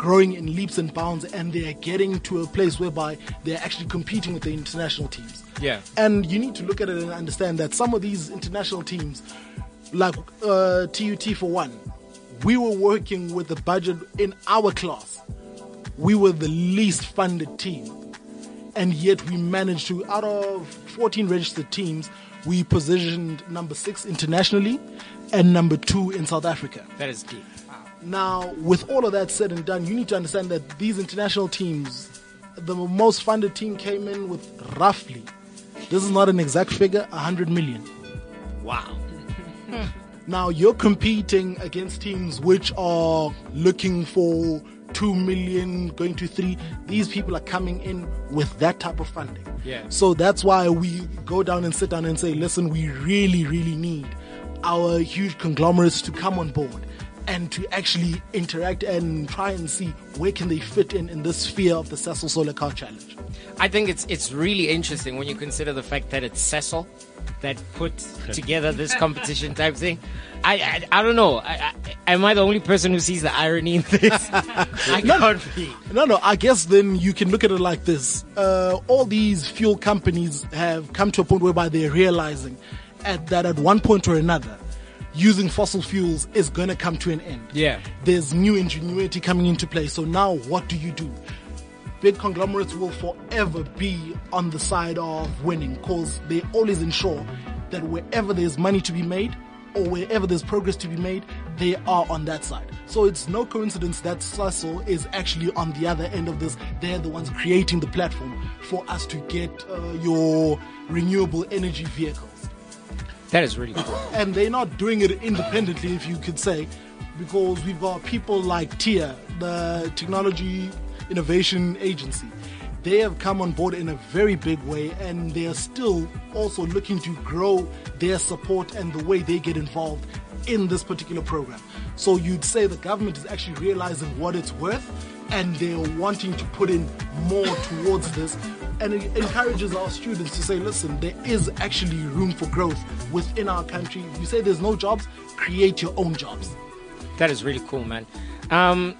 growing in leaps and bounds and they are getting to a place whereby they're actually competing with the international teams. Yeah. And you need to look at it and understand that some of these international teams, like uh, TUT for one, we were working with the budget in our class. We were the least funded team. And yet we managed to, out of 14 registered teams, we positioned number six internationally and number two in South Africa. That is deep. Now, with all of that said and done, you need to understand that these international teams, the most funded team came in with roughly, this is not an exact figure, 100 million. Wow. *laughs* Now, you're competing against teams which are looking for 2 million, going to 3. These people are coming in with that type of funding. Yeah. So that's why we go down and sit down and say, listen, we really, really need our huge conglomerates to come on board and to actually interact and try and see where can they fit in in this sphere of the Sasol Solar Car Challenge. I think it's it's really interesting when you consider the fact that it's Sasol that put *laughs* together this competition type thing. I I, I don't know. I, I, am I the only person who sees the irony in this? *laughs* I can't be. No, no. I guess then you can look at it like this: uh, all these fuel companies have come to a point whereby they're realizing at, that at one point or another, using fossil fuels is going to come to an end. Yeah. There's new ingenuity coming into play. So now, what do you do? Big conglomerates will forever be on the side of winning because they always ensure that wherever there's money to be made or wherever there's progress to be made, they are on that side. So it's no coincidence that Sasol is actually on the other end of this. They're the ones creating the platform for us to get uh, your renewable energy vehicles. That is really cool. And they're not doing it independently, if you could say, because we've got people like TIA, the Technology Innovation Agency. They have come on board in a very big way and they are still also looking to grow their support and the way they get involved in this particular program. So you'd say the government is actually realizing what it's worth and they're wanting to put in more towards this and it encourages our students to say, listen, there is actually room for growth within our country. You say there's no jobs, create your own jobs. That is really cool, man. Um,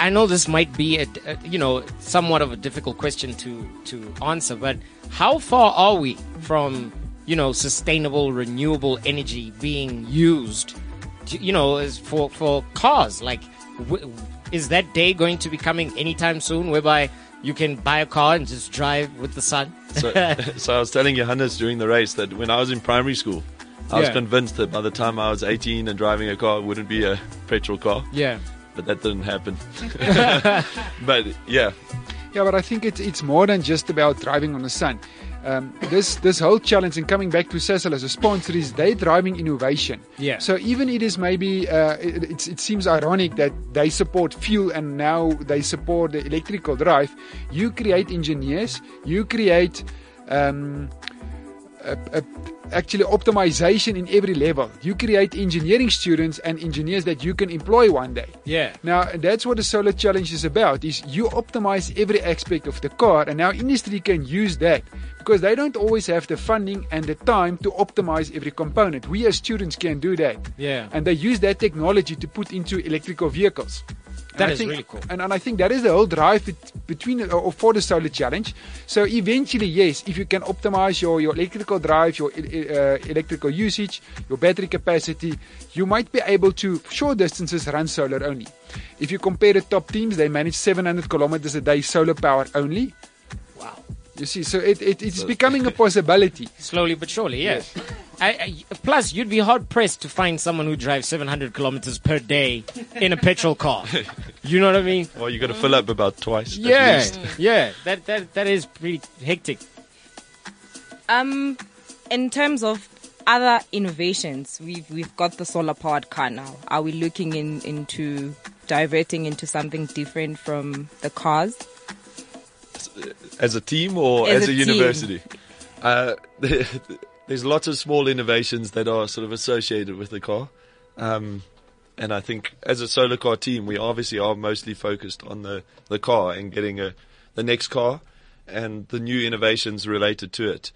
I, know this might be a, a, you know somewhat of a difficult question to to answer, but how far are we from you know sustainable renewable energy being used? to- You know, as for for cars, like w- is that day going to be coming anytime soon, whereby you can buy a car and just drive with the sun? So, *laughs* so I was telling Johannes during the race that when I was in primary school, I was Yeah. convinced that by the time I was 18 and driving a car, it wouldn't be a petrol car. yeah. But that didn't happen. *laughs* *laughs* but yeah, Yeah, but I think it's it's more than just about driving on the sun. Um, this this whole challenge and coming back to Sasol as a sponsor is they driving innovation. Yeah. So even it is maybe uh, it, it's, it seems ironic that they support fuel and now they support the electrical drive. You create engineers. You create. Um, actually optimization in every level. You create engineering students and engineers that you can employ one day. Yeah. Now that's what the solar challenge is about is you optimize every aspect of the car and now industry can use that because they don't always have the funding and the time to optimize every component. We as students can do that. Yeah. And they use that technology to put into electrical vehicles. And That I is think- really cool. And, and I think that is the whole drive bet- between uh, or for the solar challenge. So eventually, yes, if you can optimize your, your electrical drive, your uh, electrical usage, your battery capacity, you might be able to short distances run solar only. If you compare the top teams, they manage 700 kilometers a day solar power only. Wow. You see, so it, it, it's becoming a possibility. *laughs* Slowly but surely, yeah. I, I, plus, you'd be hard pressed to find someone who drives 700 kilometers per day in a petrol car. *laughs* You know what I mean? well, you got to fill up about twice. at Yeah, least. yeah. That that that is pretty hectic. Um, in terms of other innovations, we've we've got the solar powered car now. Are we looking in into diverting into something different from the cars? As a team or As as, a a, university? Uh, *laughs* there's lots of small innovations that are sort of associated with the car. Um, and I think as a solar car team, we obviously are mostly focused on the, the car and getting a, the next car and the new innovations related to it.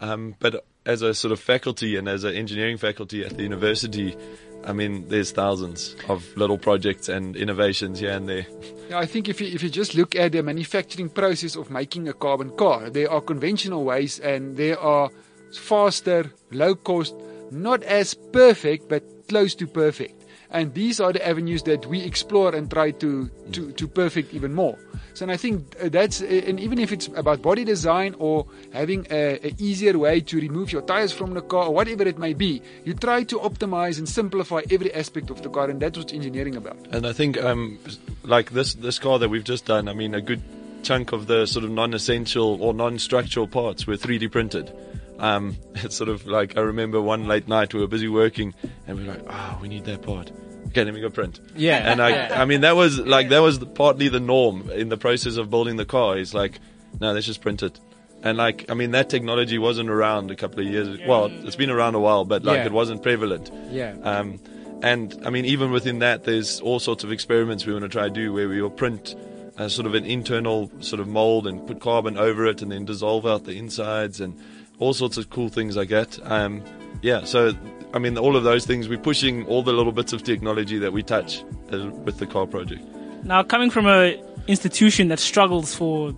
Um, but as a sort of faculty and as an engineering faculty at the university, I mean, there's thousands of little projects and innovations here and there. Yeah, I think if you, if you just look at the manufacturing process of making a carbon car, there are conventional ways and there are faster, low cost, not as perfect, but close to perfect. And these are the avenues that we explore and try to, to, to perfect even more. So, and I think uh, that's, uh, and even if it's about body design or having a, a easier way to remove your tires from the car or whatever it may be, you try to optimize and simplify every aspect of the car, and that's what engineering about. And I think, um, like this this car that we've just done, I mean, a good chunk of the sort of non-essential or non-structural parts were 3D printed. Um, *laughs* it's sort of like I remember one late night we were busy working, and we are like, "Ah, we need that part." Okay, let me go print. Yeah. And I, *laughs* I mean, that was like that was partly the norm in the process of building the car. It's like, no, let's just print it. And like, I mean, that technology wasn't around a couple of years. Well, it's been around a while, but like, Yeah. it wasn't prevalent. Yeah. Um, and I mean, even within that, there's all sorts of experiments we want to try to do where we will print a sort of an internal sort of mold and put carbon over it and then dissolve out the insides and all sorts of cool things I get. Um, yeah, so I mean, all of those things, we're pushing all the little bits of technology that we touch uh, with the car project. Now, coming from a institution that struggles for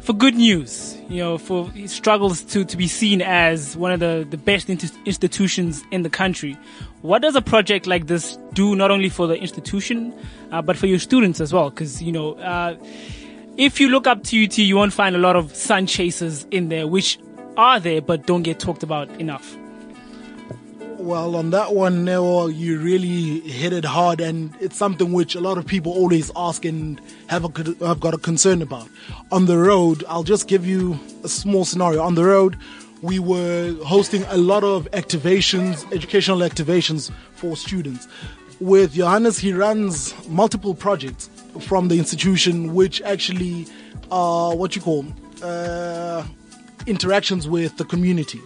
for good news, you know, for struggles to, to be seen as one of the, the best inti- institutions in the country. What does a project like this do not only for the institution, uh, but for your students as well? Because, you know, uh, if you look up TUT, you won't find a lot of sun chasers in there, which are there but don't get talked about enough. Well, on that one, Neo, you really hit it hard, and it's something which a lot of people always ask and have a, have got a concern about. On the road, I'll just give you a small scenario. On the road, we were hosting a lot of activations, educational activations for students. With Johannes, he runs multiple projects from the institution, which actually are what you call uh, interactions with the community.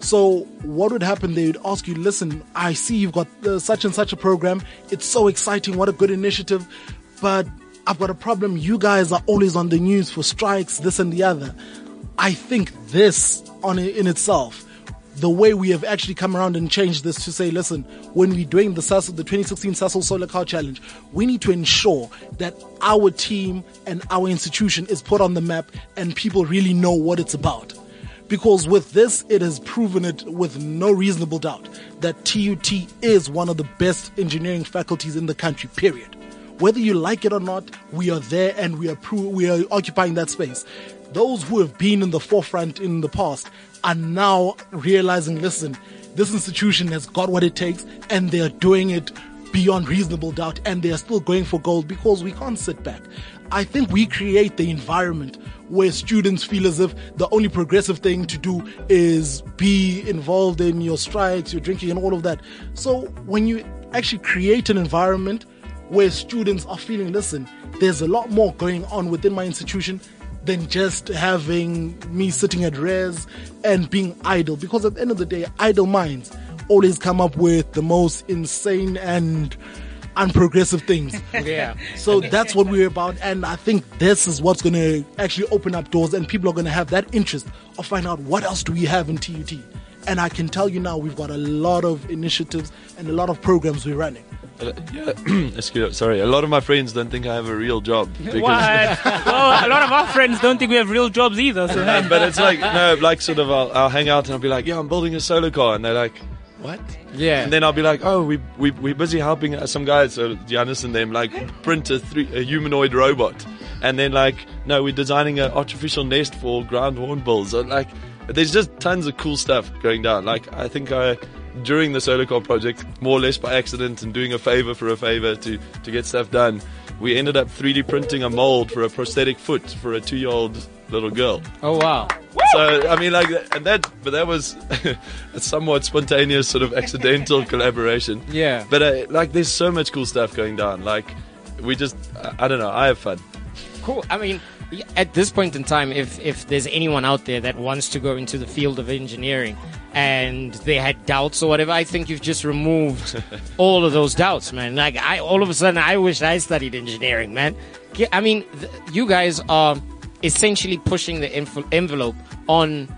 So what would happen? They would ask you, "Listen, I see you've got uh, such and such a program. It's so exciting. What a good initiative, but I've got a problem. You guys are always on the news for strikes, this and the other. I think this on in itself." The way we have actually come around and changed this to say, listen, when we're doing the the 2016 Sasol Solar Car Challenge, we need to ensure that our team and our institution is put on the map and people really know what it's about because with this, it has proven it with no reasonable doubt that TUT is one of the best engineering faculties in the country, period. Whether you like it or not, we are there and we are, pro- we are occupying that space. Those who have been in the forefront in the past are now realizing, listen, this institution has got what it takes and they're doing it beyond reasonable doubt and they're still going for gold because we can't sit back. I think we create the environment where students feel as if the only progressive thing to do is be involved in your strikes, your drinking, and all of that. So when you actually create an environment where students are feeling, listen, there's a lot more going on within my institution than just having me sitting at res and being idle. Because at the end of the day, idle minds always come up with the most insane and unprogressive things. *laughs* Yeah. So that's what we're about, and I think this is what's going to actually open up doors, and people are going to have that interest of find out what else do we have in TUT. And I can tell you now, we've got a lot of initiatives and a lot of programs we're running. Uh, yeah, *clears throat* excuse, sorry, a lot of my friends don't think I have a real job. *laughs* Because, What? *laughs* well, a lot of our friends don't think we have real jobs either. So *laughs* but it's like no, like sort of I'll, I'll hang out and I'll be like, yeah, I'm building a solar car, and they're like, what? Yeah. And then I'll be like, oh, we we we're busy helping uh, some guys, so Giannis and them like print a, three, a humanoid robot, and then like, no, we're designing an artificial nest for ground hornbills. So, like, there's just tons of cool stuff going down. Like, I think I. During the solar car project, more or less by accident and doing a favor for a favor to, to get stuff done, we ended up 3D printing a mold for a prosthetic foot for a two year old little girl. Oh wow. So I mean, like, and that, but that was *laughs* a somewhat spontaneous, sort of accidental *laughs* collaboration. Yeah. But uh, like, there's so much cool stuff going down. Like, we just, I I don't know, I have fun. Cool. I mean, at this point in time, if if there's anyone out there that wants to go into the field of engineering and they had doubts or whatever, I think you've just removed *laughs* all of those doubts, man. Like I, all of a sudden, I wish I studied engineering, man. I mean, th- you guys are essentially pushing the enf- envelope on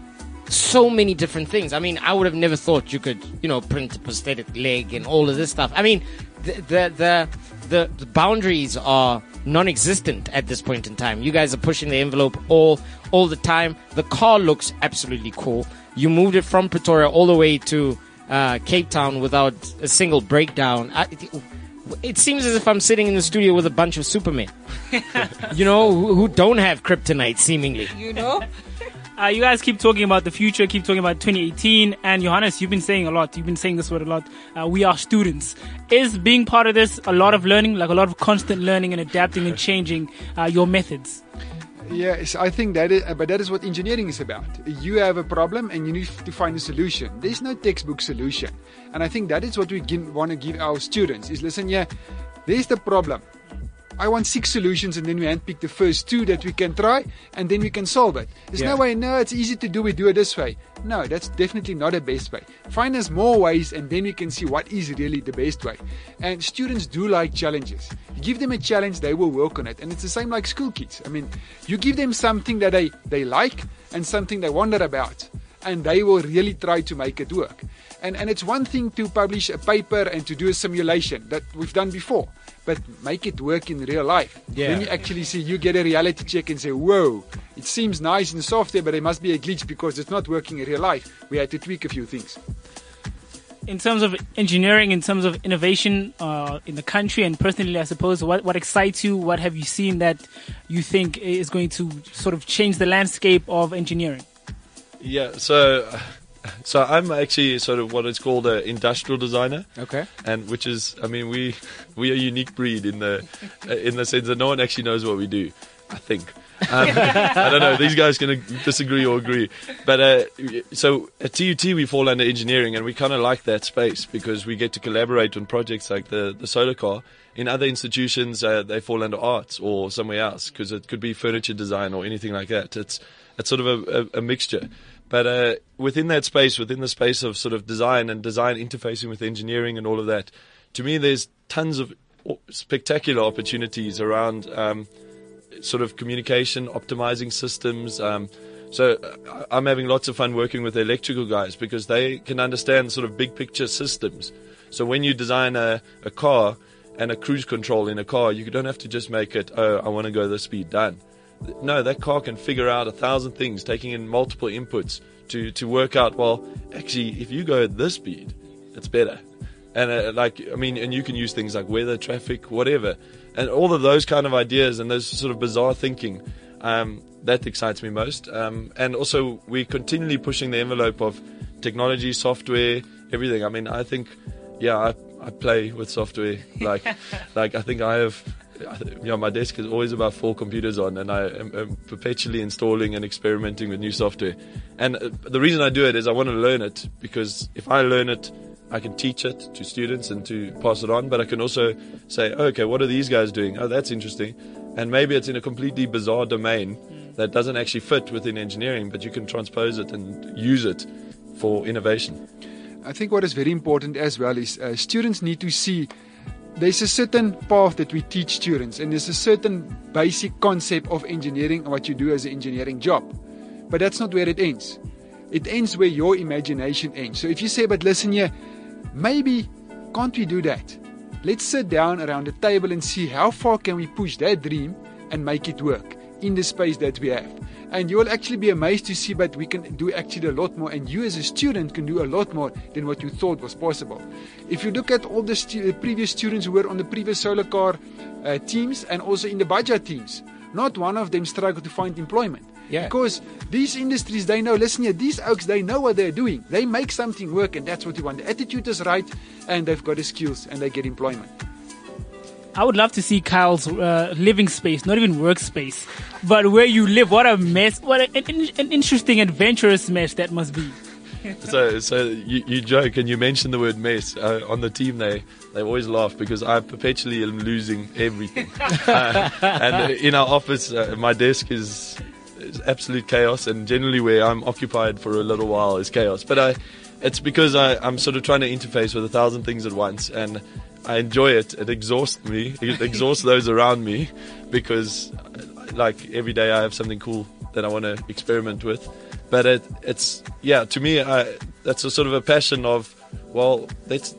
so many different things. I mean, I would have never thought you could, you know, print a prosthetic leg and all of this stuff. I mean, the the the, the, the boundaries are non-existent at this point in time. You guys are pushing the envelope all all the time. The car looks absolutely cool. You moved it from Pretoria all the way to uh, Cape Town without a single breakdown. I, it seems as if I'm sitting in the studio with a bunch of supermen, *laughs* you know, who, who don't have kryptonite, seemingly. You know? *laughs* Uh, you guys keep talking about the future, keep talking about 2018, and Johannes, you've been saying a lot. You've been saying this word a lot. Uh, we are students. Is being part of this a lot of learning, like a lot of constant learning and adapting and changing uh, your methods? Yes, I think that is, but that is what engineering is about. You have a problem and you need to find a solution. There's no textbook solution. And I think that is what we want to give our students is listen, yeah, there's the problem. I want six solutions and then we handpick the first two that we can try and then we can solve it. There's Yeah. no way, no, it's easy to do, we do it this way. No, that's definitely not the best way. Find us more ways and then we can see what is really the best way. And students do like challenges. You give them a challenge, they will work on it. And it's the same like school kids. I mean, you give them something that they, they like and something they wonder about and they will really try to make it work. And, and it's one thing to publish a paper and to do a simulation that we've done before, but make it work in real life. Yeah. Then you actually see, you get a reality check and say, whoa, it seems nice in software, but there must be a glitch because it's not working in real life. We had to tweak a few things. In terms of engineering, in terms of innovation uh, in the country, and personally, I suppose, what, what excites you? What have you seen that you think is going to sort of change the landscape of engineering? Yeah, so *laughs* so I'm actually sort of what is called an industrial designer, Okay. and which is, I mean, we we are a unique breed in the in the sense that no one actually knows what we do. I think. Um, I don't know. These guys can disagree or agree, but uh, so at TUT we fall under engineering, and we kind of like that space because we get to collaborate on projects like the the solar car. In other institutions, uh, they fall under arts or somewhere else because it could be furniture design or anything like that. It's it's sort of a, a, a mixture. But uh, within that space, within the space of sort of design and design interfacing with engineering and all of that, to me, there's tons of spectacular opportunities around um, sort of communication, optimizing systems. Um, so uh, I'm having lots of fun working with the electrical guys because they can understand sort of big picture systems. So when you design a, a car and a cruise control in a car, you don't have to just make it, oh, I want to go this speed, done. No, that car can figure out a thousand things, taking in multiple inputs to, to work out, well, actually, if you go at this speed, it's better. And uh, like, I mean, and you can use things like weather, traffic, whatever. And all of those kind of ideas and those sort of bizarre thinking, um, that excites me most. Um, and also, we're continually pushing the envelope of technology, software, everything. I mean, I think, yeah, I, I play with software. Like, *laughs* like I think I have, *laughs* you know, my desk is always about four computers on, and I am, am perpetually installing and experimenting with new software. And uh, the reason I do it is I want to learn it because if I learn it, I can teach it to students and to pass it on. But I can also say, okay, what are these guys doing? Oh, that's interesting. And maybe it's in a completely bizarre domain that doesn't actually fit within engineering, but you can transpose it and use it for innovation. I think what is very important as well is uh, students need to see there's a certain path that we teach students, and there's a certain basic concept of engineering and what you do as an engineering job. But that's not where it ends. It ends where your imagination ends. So if you say, but listen here, maybe can't we do that? Let's sit down around the table and see how far can we push that dream and make it work in the space that we have. And you will actually be amazed to see that we can do actually a lot more, and you as a student can do a lot more than what you thought was possible. If you look at all the stu- previous students who were on the previous solar car uh, teams and also in the Baja teams, not one of them struggled to find employment. Yeah. Because these industries, they know, listen here, these oaks, they know what they're doing. They make something work, and that's what we want. The attitude is right, and they've got the skills, and they get employment. I would love to see Kyle's uh, living space, not even workspace, but where you live. What a mess! What a, an, an interesting, adventurous mess that must be. *laughs* So, so you, you joke and you mention the word mess uh, on the team. They they always laugh because I perpetually am losing everything. *laughs* uh, and in our office, uh, my desk is, is absolute chaos, and generally where I'm occupied for a little while is chaos. But I, it's because I, I'm sort of trying to interface with a thousand things at once, and I enjoy it. It exhausts me. It exhausts those around me because, like every day, I have something cool that I want to experiment with but it, it's yeah. To me, I, that's a sort of a passion of well, that's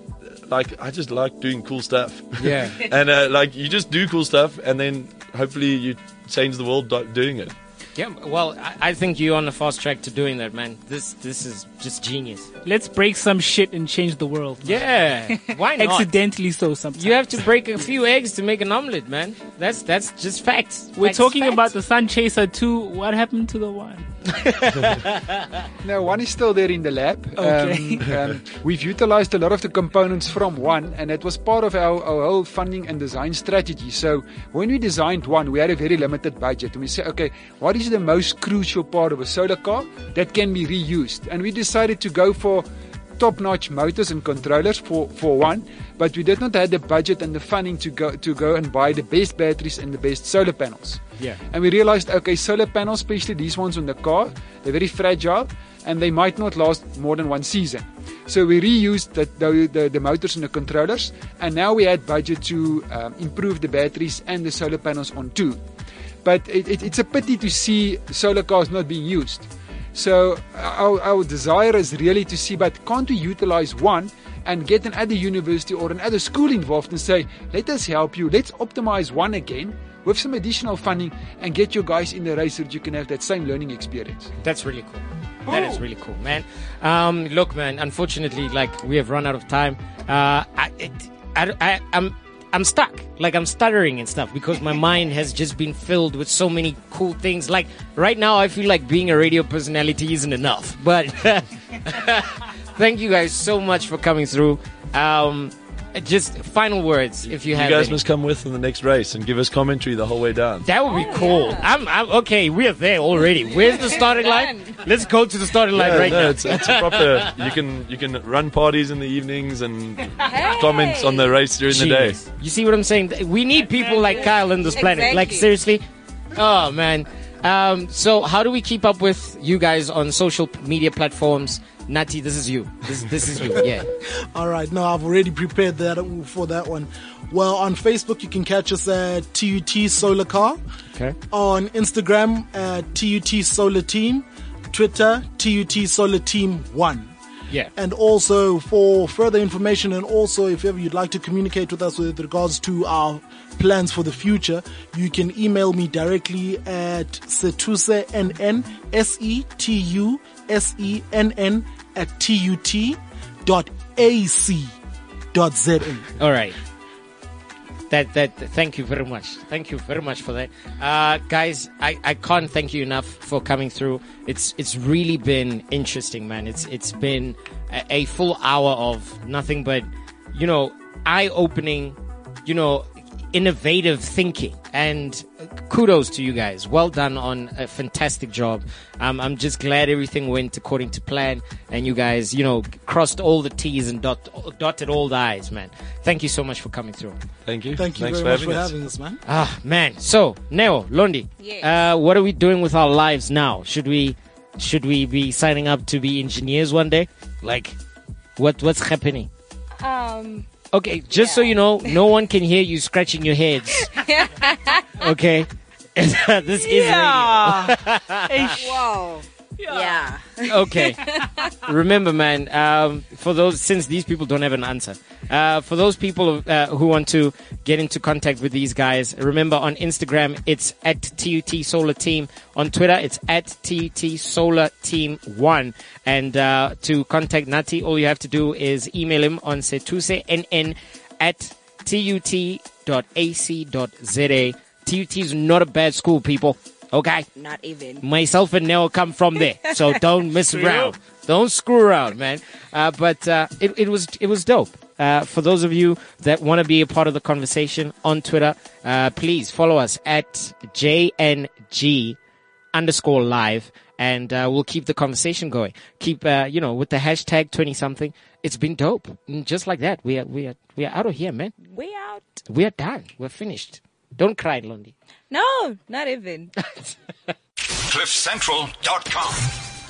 like I just like doing cool stuff. Yeah. *laughs* and uh, like you just do cool stuff, and then hopefully you change the world do- doing it. Yeah, well, I, I think you're on the fast track to doing that, man. This this is just genius. Let's break some shit and change the world. Yeah, why *laughs* not? Accidentally so sometimes. You have to break a few eggs to make an omelet, man. That's that's just facts. We're Facts, talking facts. about the Sun Chaser 2. What happened to the one? *laughs* No, one is still there in the lab. Okay. Um, um, we've utilized a lot of the components from one, and it was part of our, our whole funding and design strategy. So when we designed one, we had a very limited budget, and we said, okay, what is the most crucial part of a solar car that can be reused? And we decided to go for top-notch motors and controllers for, for one, but we did not have the budget and the funding to go to go and buy the best batteries and the best solar panels. Yeah. And we realized, okay, solar panels, especially these ones on the car, they're very fragile and they might not last more than one season. So we reused the, the, the, the motors and the controllers, and now we had budget to um, improve the batteries and the solar panels on two. But it, it, it's a pity to see solar cars not being used. So our, our desire is really to see, but can't we utilize one and get another university or another school involved and say, let us help you, let's optimize one again with some additional funding and get your guys in the race so that you can have that same learning experience. That's really cool. That is really cool, man. Um, look, man. Unfortunately, like we have run out of time. Uh, I, it, I, I, I'm, I'm stuck. Like I'm stuttering and stuff because my *laughs* mind has just been filled with so many cool things. Like right now, I feel like being a radio personality isn't enough. But *laughs* thank you guys so much for coming through. Um, just final words, if you have. You guys any. must come with in the next race and give us commentary the whole way down. That would be oh, cool. I'm, I'm okay. We're there already. *laughs* Where's the starting line? Let's go to the starting line Yeah, right no, now. It's, it's a proper. You can you can run parties in the evenings and comment on the race during the day. You see what I'm saying? We need people like Kyle on this planet. Like seriously. Oh man. Um, so how do we keep up with you guys on social media platforms? Nati, this is you. This, this is you. *laughs* Yeah. All right, no, I've already prepared that for that one. Well, on Facebook, you can catch us at TUT Solar Car. Okay. On Instagram, at TUT Solar Team. Twitter, TUT Solar Team 1. Yeah. And also for further information and also if ever you'd like to communicate with us with regards to our plans for the future, you can email me directly at setusenn, S-E-T-U-S-E-N-N at T-U-T dot A-C dot Z-A. All right. That that thank you very much. Thank you very much for that. Uh guys, I, I can't thank you enough for coming through. It's it's really been interesting, man. It's it's been a, a full hour of nothing but you know, eye opening, you know, innovative thinking. And kudos to you guys. Well done on a fantastic job. Um, I'm just glad everything went according to plan and you guys, you know, crossed all the T's and dot, dotted all the I's, man. Thank you so much for coming through. Thank you. Thank you Thanks very for much having for us. having us, man. Ah, man. So, Neo, Londi, Yes. uh, what are we doing with our lives now? Should we, should we be signing up to be engineers one day? Like, what, what's happening? Um, Okay, just so you know, no one can hear you scratching your heads. *laughs* okay? *laughs* this is. Yeah. *laughs* radio. Okay. *laughs* Remember, man, um, for those, since these people don't have an answer, uh, for those people uh, who want to get into contact with these guys, remember on Instagram, it's at TUT Solar Team. On Twitter, it's at TUT Solar Team 1. And uh, to contact Nati, all you have to do is email him on setusenn at tut.ac.za. TUT is not a bad school, people. Okay? Not even. myself and Nell come from there, *laughs* so don't mess around. Don't screw around, man. Uh, but uh, it, it was it was dope. Uh, for those of you that want to be a part of the conversation on Twitter, uh, please follow us at jng underscore live, and uh, we'll keep the conversation going. Keep uh, you know with the hashtag twenty something. It's been dope. And just like that, we are we are we are out of here, man. We out. We are done. We're finished. Don't cry, Londi. No, not even. *laughs* CliffCentral.com.